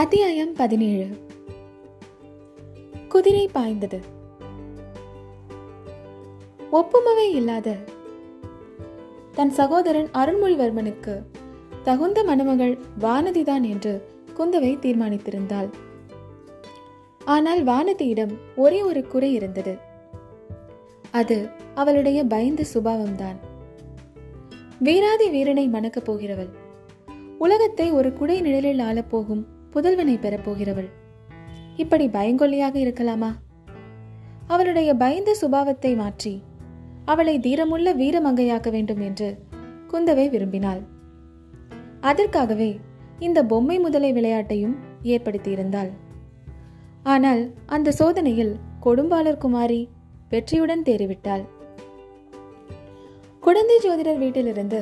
அத்தியாயம் பதினேழு. குதிரை பாய்ந்தது. ஒப்புமவே இல்லாத தன் சகோதரன் அருள்மொழிவர்மனுக்கு தகுந்த மணமகள் வானதிதான் என்று குந்தவை தீர்மானித்திருந்தாள். ஆனால் வானதியிடம் ஒரே ஒரு குறை இருந்தது. அது அவளுடைய பயந்த சுபாவம்தான். வீராதி வீரனை மணக்கப் போகிறவள். உலகத்தை ஒரு குடை நிழலில் ஆளப்போகும் புதல்வனை பெறப்போகிறவள். இப்படி பயங்கொல்லியாக இருக்கலாமா? அவளுடைய பயந்த சுபாவத்தை மாற்றி அவளை தீரமுள்ள வீரமங்கையாக்க வேண்டும் என்று குந்தவை விரும்பினாள். அதற்காகவே இந்த பொம்மை முதலை விளையாட்டையும் ஏற்படுத்தியிருந்தாள். ஆனால் அந்த சோதனையில் கொடும்பாளர் குமாரி வெற்றியுடன் தேறிவிட்டாள். குழந்தை ஜோதிடர் வீட்டிலிருந்து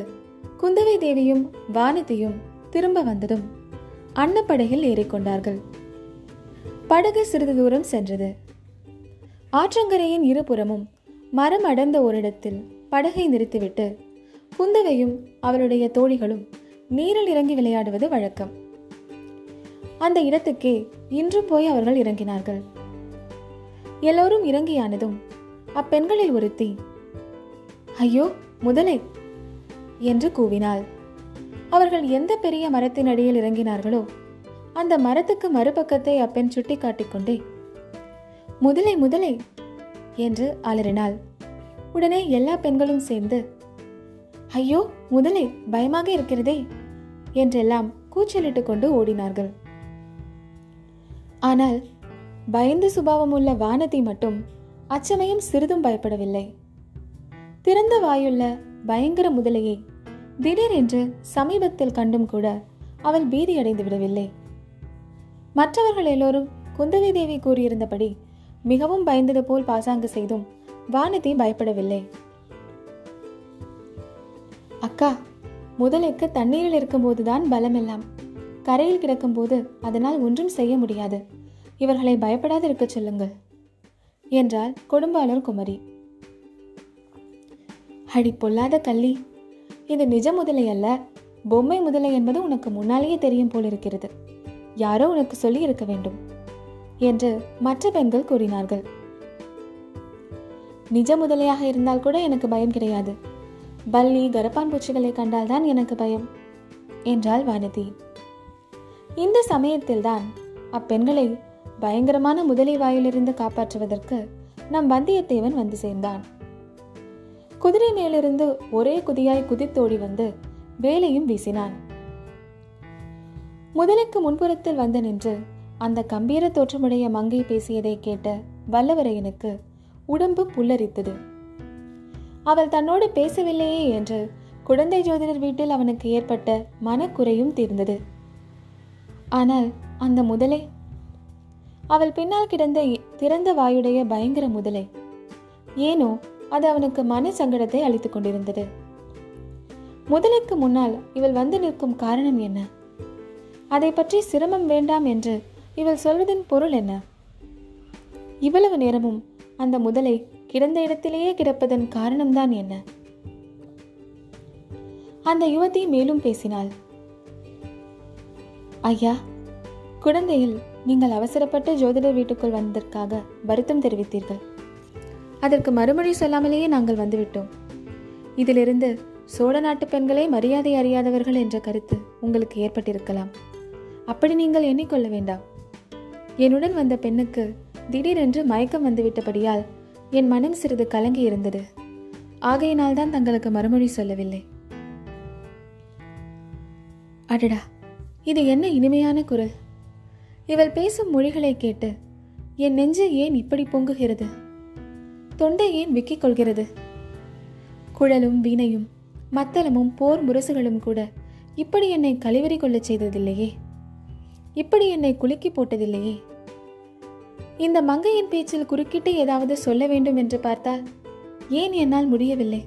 குந்தவை தேவியும் வானதியும் திரும்ப வந்ததும் அன்னப்படகில் ஏறிக்கொண்டார்கள். படகு சிறிது தூரம் சென்றது. ஆற்றங்கரையின் இருபுறமும் மரம் அடர்ந்த ஓரிடத்தில் படகை நிறுத்திவிட்டு குந்தவையும் அவளுடைய தோழிகளும் நீரில் இறங்கி விளையாடுவது வழக்கம். அந்த இடத்துக்கே இன்றும் போய் அவர்கள் இறங்கினார்கள். எல்லோரும் இறங்கியானதும் அப்பெண்களில் ஒருத்தி ஐயோ முதலை! என்று கூவினாள். அவர்கள் எந்த பெரிய மரத்தின் அடியில் இறங்கினார்களோ அந்த மரத்துக்கு மறுபக்கத்தை அப்பெண் சுட்டி காட்டிக்கொண்டே முதலை முதலை என்று அலறினாள். உடனே எல்லா பெண்களும் சேர்ந்து ஐயோ முதலை பயமாக இருக்கிறதே என்றெல்லாம் கூச்சலிட்டு கொண்டு ஓடினார்கள். ஆனால் பயந்து சுபாவம் உள்ள வானதி மட்டும் அச்சமயம் சிறிதும் பயப்படவில்லை. திறந்த வாயுள்ள பயங்கர முதலையை திடீரென்று சமீபத்தில் கண்டும் கூட அவள் பீதியடைந்து விடவில்லை. மற்றவர்கள் எல்லோரும் குந்தவி தேவி கூறியிருந்தபடி மிகவும் பயந்தது போல் பாசாங்கு செய்தும் வானதி பயப்படவில்லை. அக்கா முதலுக்கு தண்ணீரில் இருக்கும்போதுதான் பலமெல்லாம். கரையில் கிடக்கும்போது அதனால் ஒன்றும் செய்ய முடியாது. இவர்களை பயப்படாது இருக்க சொல்லுங்கள் என்றாள் கொடும்பாளர் குமரி. அடி பொல்லாத கள்ளி இது நிஜ முதலை அல்ல. பொம்மை முதலை என்பது உனக்கு முன்னாலேயே தெரியும் போல் இருக்கிறது. யாரோ உனக்கு சொல்லி இருக்க வேண்டும் என்று மற்ற பெண்கள் கூறினார்கள். நிஜ முதலையாக இருந்தால் கூட எனக்கு பயம் கிடையாது. பல்லி கரப்பான் பூச்சிகளை கண்டால்தான் எனக்கு பயம் என்றாள் வானதி. இந்த சமயத்தில்தான் அப்பெண்களை பயங்கரமான முதலை வாயிலிருந்து காப்பாற்றுவதற்கு நம் வந்தியத்தேவன் வந்து சேர்ந்தான். குதிரை மேலிருந்து ஒரே குதியாய் குதித்தோடி வந்து வேலையும் வீசினான். முதலுக்கு முன்புறத்தில் வந்து நின்று அந்த கம்பீர தோற்றமுடைய மங்கை பேசியதை கேட்ட வல்லவரையனுக்கு உடம்பு புல்லரித்தது. அவள் தன்னோடு பேசவில்லையே என்று குழந்தை ஜோதிடர் வீட்டில் அவனுக்கு ஏற்பட்ட மனக்குறையும் தீர்ந்தது. ஆனால் அந்த முதலை அவள் பின்னால் கிடந்த திறந்த வாயுடைய பயங்கர முதலை ஏனோ அது அவனுக்கு மன சங்கடத்தை அளித்துக் கொண்டிருந்தது. முதலுக்கு முன்னால் இவள் வந்து நிற்கும் காரணம் என்ன? அதை பற்றி சிரமம் வேண்டாம் என்று இவள் சொல்வதன் பொருள் என்ன? இவ்வளவு நேரமும் அந்த முதலை கிடந்த இடத்திலேயே கிடப்பதன் காரணம்தான் என்ன? அந்த யுவதி மேலும் பேசினாள். ஐயா குழந்தையில் நீங்கள் அவசரப்பட்டு ஜோதிடர் வீட்டுக்குள் வந்ததற்காக வருத்தம் தெரிவித்தீர்கள். அதற்கு மறுமொழி சொல்லாமலேயே நாங்கள் வந்துவிட்டோம். இதிலிருந்து சோழ நாட்டு பெண்களே மரியாதை அறியாதவர்கள் என்ற கருத்து உங்களுக்கு ஏற்பட்டிருக்கலாம். அப்படி நீங்கள் எண்ணிக்கொள்ள வேண்டாம். என்னுடன் வந்த பெண்ணுக்கு திடீரென்று மயக்கம் வந்துவிட்டபடியால் என் மனம் சிறிது கலங்கி இருந்தது. ஆகையினால் தான் தங்களுக்கு மறுமொழி சொல்லவில்லை. அடடா இது என்ன இனிமையான குரல்? இவள் பேசும் மொழிகளை கேட்டு என் நெஞ்சு ஏன் இப்படி பொங்குகிறது? தொண்டை ஏன் விக்கிக் கொள்கிறது குழலும் வீணையும் மத்தளமும் போர் முரசுகளும் கூட இப்படி என்னை கழிவறி கொள்ளச் செய்ததில்லையே. இப்படி என்னை குலுக்கி போட்டதில்லையே. இந்த மங்கையின் பேச்சில் குறுக்கிட்டு ஏதாவது சொல்ல வேண்டும் என்று பார்த்தால் ஏன் என்னால் முடியவில்லை?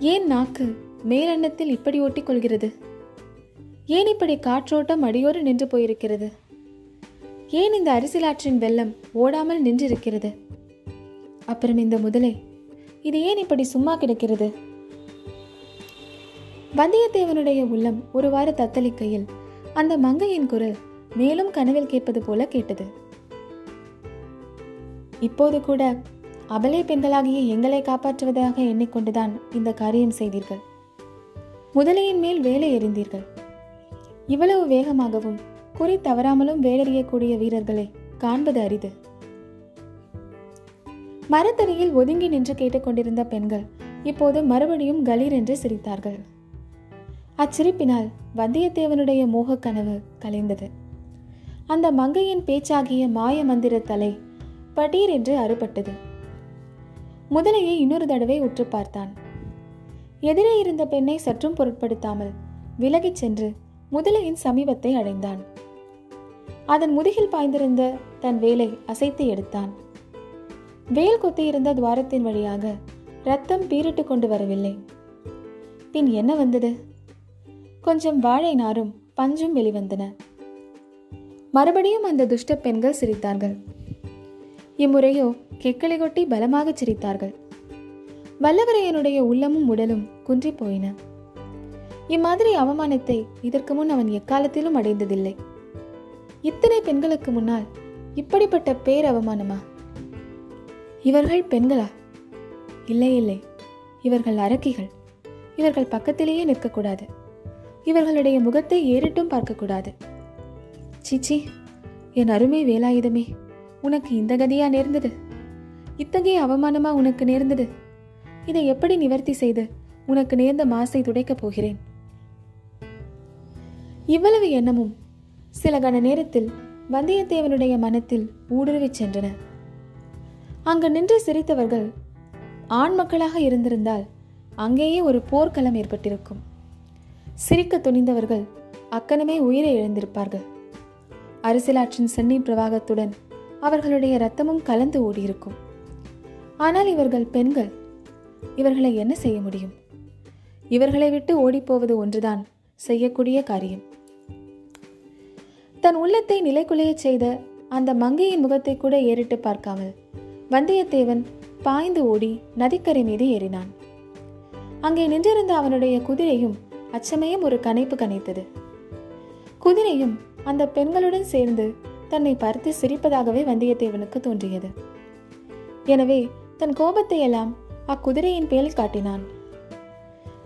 ஏன் நாக்கு மேலெண்ணத்தில் இப்படி ஒட்டிக் கொள்கிறது? ஏன் இப்படி காற்றோட்டம் அடியோடு நின்று போயிருக்கிறது? ஏன் இந்த அரிசிலாற்றின் வெள்ளம் ஓடாமல் நின்றிருக்கிறது? அப்புறம் இந்த முதலை இது ஏன் இப்படி சும்மா கிடக்கிறது? வந்தியத்தேவனுடைய உள்ளம் ஒருவாறு தத்தளிக்கையில் அந்த மங்கையின் குரல் மேலும் கனவில் கேட்பது போல கேட்டது. இப்போது கூட அபலை பெண்களாகிய எங்களை காப்பாற்றுவதாக எண்ணிக்கொண்டுதான் இந்த காரியம் செய்தீர்கள். முதலையின் மேல் வேலை எறிந்தீர்கள். இவ்வளவு வேகமாகவும் குறி தவறாமலும் வேலறியக்கூடிய வீரர்களை காண்பது அரிது. மரத்தடியில் ஒதுங்கி நின்று கேட்டுக்கொண்டிருந்த பெண்கள் இப்போது மறுபடியும் கலீர் என்று சிரித்தார்கள். அச்சிரிப்பினால் வந்தியத்தேவனுடைய மோகக் கனவு கலைந்தது. அந்த மங்கையின் பேச்சாகிய மாய மந்திர தலை படீர் என்று அறுபட்டது. முதலையை இன்னொரு தடவை உற்று பார்த்தான். எதிரே இருந்த பெண்ணை சற்றும் பொருட்படுத்தாமல் விலகிச் சென்று முதலையின் சமீபத்தை அடைந்தான். அதன் முதுகில் பாய்ந்திருந்த தன் வேலை அசைத்து எடுத்தான். வேல் கொத்தியிருந்த துவாரத்தின் வழியாக ரத்தம் பீரிட்டு கொண்டு வரவில்லை. பின் என்ன வந்தது? கொஞ்சம் வாழை நாரும் பஞ்சும் வெளிவந்தன. மறுபடியும் அந்த துஷ்ட பெண்கள் சிரித்தார்கள். இம்முறையோ கெக்களை கொட்டி பலமாக சிரித்தார்கள். வல்லவரையனுடைய உள்ளமும் உடலும் குன்றி போயின. இம்மாதிரி அவமானத்தை இதற்கு முன் அவன் எக்காலத்திலும் அடைந்ததில்லை. இத்தனை பெண்களுக்கு முன்னால் இப்படிப்பட்ட பேர் அவமானமா இவர்கள் பெண்களா? இல்லை இல்லை. இவர்கள் அரக்கிகள். இவர்கள் பக்கத்திலேயே நிற்கக்கூடாது. இவர்களுடைய முகத்தை ஏறிட்டும் பார்க்கக்கூடாது. சீச்சி என் அருமை வேலாயுதமே உனக்கு இந்த கதியா நேர்ந்தது? இத்தகைய அவமானமா உனக்கு நேர்ந்தது? இதை எப்படி நிவர்த்தி செய்து உனக்கு நேர்ந்த மாசை துடைக்கப் போகிறேன்? இவ்வளவு எண்ணமும் சில கண நேரத்தில் வந்தியத்தேவனுடைய மனத்தில் ஊடுருவிச் சென்றன. அங்கு நின்று சிரித்தவர்கள் ஆண் மக்களாக இருந்திருந்தால் அங்கேயே ஒரு போர்க்களம் ஏற்பட்டிருக்கும். சிரிக்க துணிந்தவர்கள் அக்கனமே உயிரை இழந்திருப்பார்கள். அரசியலாற்றின் சென்னி பிரவாகத்துடன் அவர்களுடைய ரத்தமும் கலந்து ஓடியிருக்கும். ஆனால் இவர்கள் பெண்கள் இவர்களை என்ன செய்ய முடியும்? இவர்களை விட்டு ஓடிப்போவது ஒன்றுதான் செய்யக்கூடிய காரியம். தன் உள்ளத்தை நிலைக்குலையச் செய்த அந்த மங்கையின் முகத்தை கூட ஏறிட்டு பார்க்காமல் வந்தியத்தேவன் பாய்ந்து ஓடி நதிக்கரை மீது ஏறினான். அங்கே நின்றிருந்த அவனுடைய குதிரையும் அச்சமயம் ஒரு கனைப்பு கனைத்தது. குதிரையும் அந்த பெண்களுடன் சேர்ந்து தன்னை பார்த்து சிரிப்பதாகவே வந்தியத்தேவனுக்கு தோன்றியது. எனவே தன் கோபத்தை எல்லாம் அக்குதிரையின் பேல் காட்டினான்.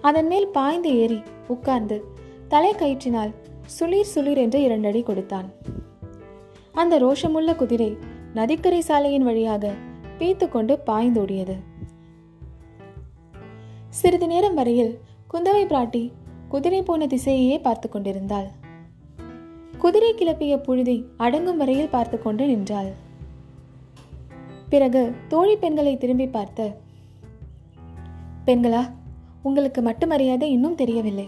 அதன் மேல் பாய்ந்து ஏறி உட்கார்ந்து தலை கயிற்றினால் சுளீர் சுளீர் என்று இரண்டடி கொடுத்தான். அந்த ரோஷமுள்ள குதிரை நதிக்கரை சாலையின் வழியாக பீத்து கொண்டு பாய்ந்தோடியது. சிறிது நேரம் வரையில் குந்தவை பிராட்டி குதிரை போன திசையையே பார்த்து கொண்டிருந்தாள். குதிரை கிளப்பிய புழுதி அடங்கும் வரையில் பார்த்து கொண்டு நின்றாள். பிறகு தோழி பெண்களை திரும்பி பார்த்து பெண்களா உங்களுக்கு மட்டும் மரியாதை இன்னும் தெரியவில்லை.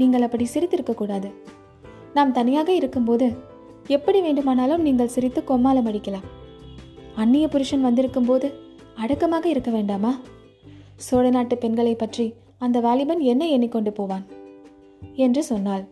நீங்கள் அப்படி சிரித்திருக்க கூடாது. நாம் தனியாக இருக்கும்போது எப்படி வேண்டுமானாலும் நீங்கள் சிரித்து கொம்மாலம் அடிக்கலாம். அந்நிய புருஷன் வந்திருக்கும்போது அடக்கமாக இருக்க வேண்டாமா? சோழ நாட்டு பெண்களை பற்றி அந்த வாலிபன் என்ன எண்ணிக்கொண்டு போவான் என்று சொன்னாள்.